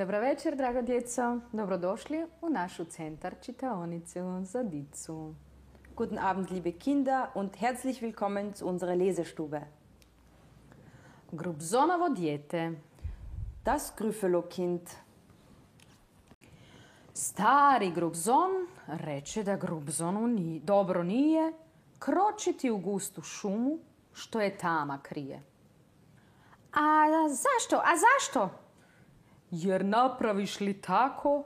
Dobar večer, draga djeco. Dobrodošli u našu centar čitaonicu za dicu. Guten Abend, liebe Kinder, und herzlich willkommen zu unserer Lesestube. Grubzonovo dijete. Das Grüffelo-Kind. Stari Grubzon reče da Grubzonu ni, dobro nije kročiti u gustu šumu što je tama krije. A zašto? A zašto? Jer napraviš li tako,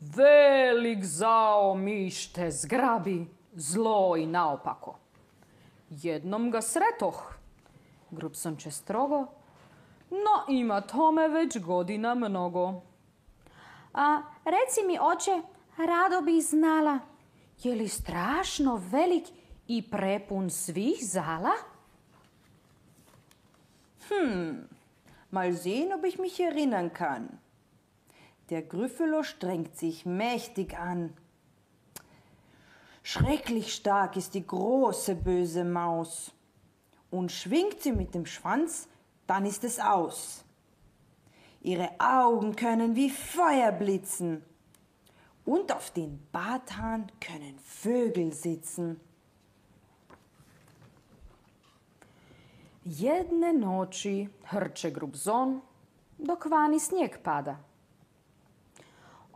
velik zao miš te zgrabi, zlo i naopako. Jednom ga sretoh, Grubson će strogo, no ima tome već godina mnogo. A reci mi, oče, rado bi znala, je li strašno velik i prepun svih zala? Hm, mal sehen, ob ich mich erinnern kann. Der Gryffalo strengt sich mächtig an. Schrecklich stark ist die große böse Maus. Und schwingt sie mit dem Schwanz, dann ist es aus. Ihre Augen können wie Feuer blitzen. Und auf den Barthahn können Vögel sitzen. Jedne noći hrče Grubzon, dok vani snijeg pada.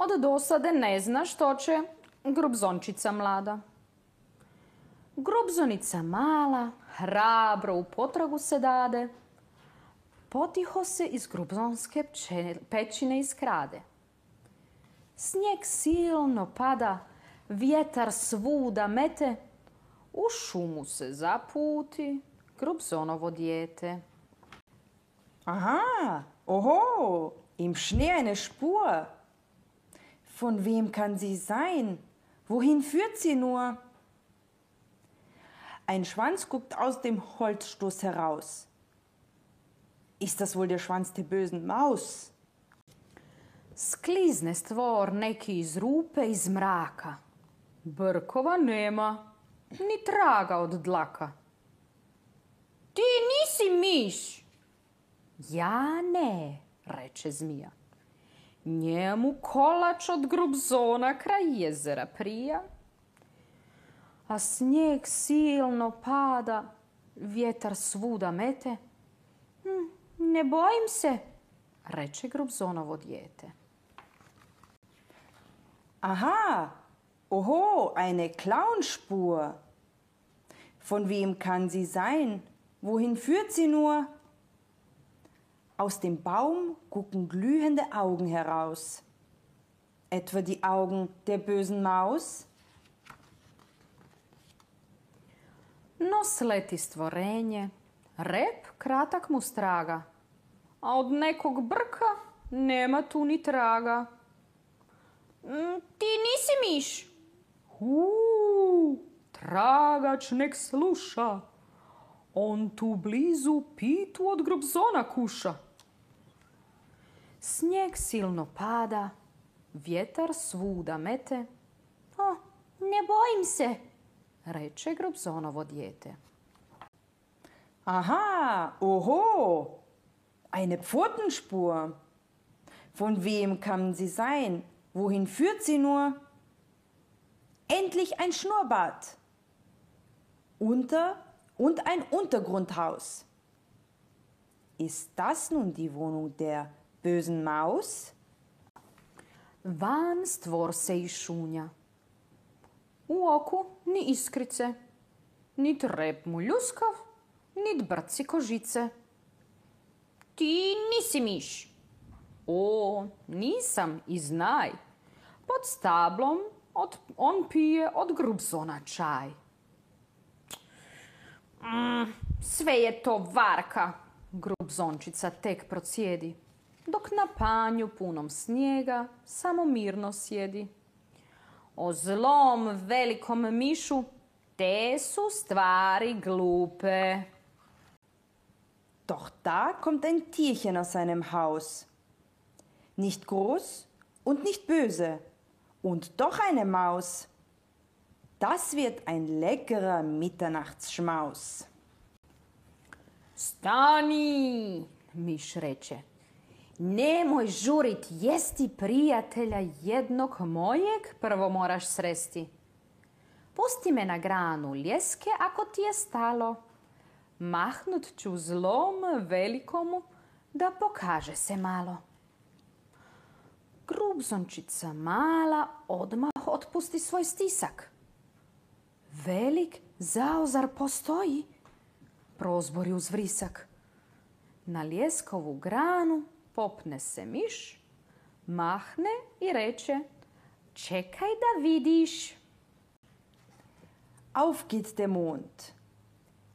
Od dosade ne zna što će Grubzončica mlada. Grubzonica mala, hrabro u potragu se dade, potiho se iz grubzonske pećine iskrade. Snijeg silno pada, vjetar svuda mete, u šumu se zaputi, Grubsonovo dijete. Aha, oho, im Schnee eine Spur. Von wem kann sie sein? Wohin führt sie nur? Ein Schwanz guckt aus dem Holzstoß heraus. Ist das wohl der Schwanz der bösen Maus? Sklizne stvor neki iz rupe iz mraka. Brkova nema, ni traga od dlaka. Ti nisi miš. Ja ne, reče zmija. Njemu kolač od grubzona kraj jezera prija. A snijeg silno pada, vjetar svuda mete. Hm, ne bojim se, reče grubzonovo dijete. Aha, oho, eine Clownspur. Von wem kann sie sein? Wohin führt sie nur? Aus dem Baum gucken glühende Augen heraus. Etwa die Augen der bösen Maus? No sleti stvorenje, rep kratak mu straga, a nekog brka nema tu ni traga. Mm, ti nisi miš. Huu, tragač nek sluša, on tu blizu pitu od grobzona kuša. Snijeg silno pada, vjetar svuda mete. O, ne bojim se, reče grobzonovo dijete. Aha, oho, eine Pfotenspur. Von wem kann sie sein? Wohin führt sie nur? Endlich ein Schnurrbart. Unter und ein Untergrundhaus. Ist das nun die Wohnung der bösen Maus? Van stvor se išunja. U oku ni iskrice, nit rep mu ljuskav, nit brci kožice. Ti nisi miš. O, nisam i znaj. Pod stablom od, on pije od grubzona čaj. Mm, sve je to varka, grubzončica tek procijedi, dok na panju punom snijega samo mirno sjedi. O zlom velikom mišu te su stvari glupe. Doch da kommt ein Tierchen aus seinem Haus. Nicht groß und nicht böse und doch eine Maus. Das wird ein leckerer Mitternachtsschmaus. Stani, miš reče. Nemoj žurit jesti prijatelja jednog mojeg, prvo moraš sresti. Pusti me na granu ljeske ako ti je stalo. Mahnut ću zlom velikomu da pokaže se malo. Grubzončica mala odmah otpusti svoj stisak. Velik zaozar postoji, prozbori uz vrisak. Na ljeskovu granu popne se miš, mahne i reče Čekaj da vidiš. Auf geht der Mond.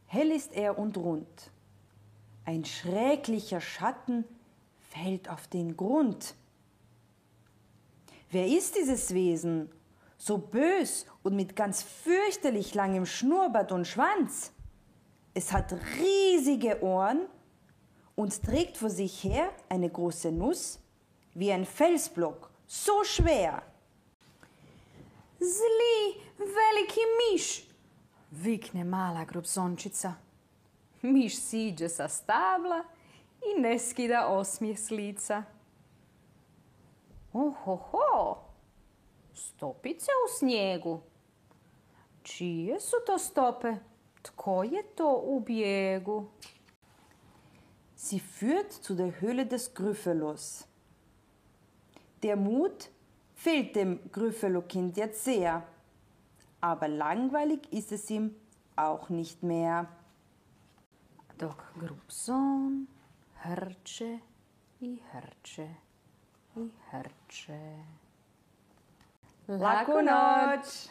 Hell ist er und rund. Ein schrecklicher Schatten fällt auf den Grund. Wer ist dieses Wesen? So bös und mit ganz fürchterlich langem Schnurrbart und Schwanz. Es hat riesige Ohren und trägt vor sich her eine große Nuss wie ein Felsblock, so schwer. Zli, veliki miš, vikne mala grubzončica. Miš siđe sa stabla i ne skida osmijeh s lica. Ohoho, stopice u snijegu. Čije su to stope? Tko je to u bijegu? Sie führt zu der Höhle des Gryphelos. Der Mut fehlt dem Gryffalo-Kind jetzt sehr, aber langweilig ist es ihm auch nicht mehr. Dok Grubson hrče i hrče i hrče. Laku noć!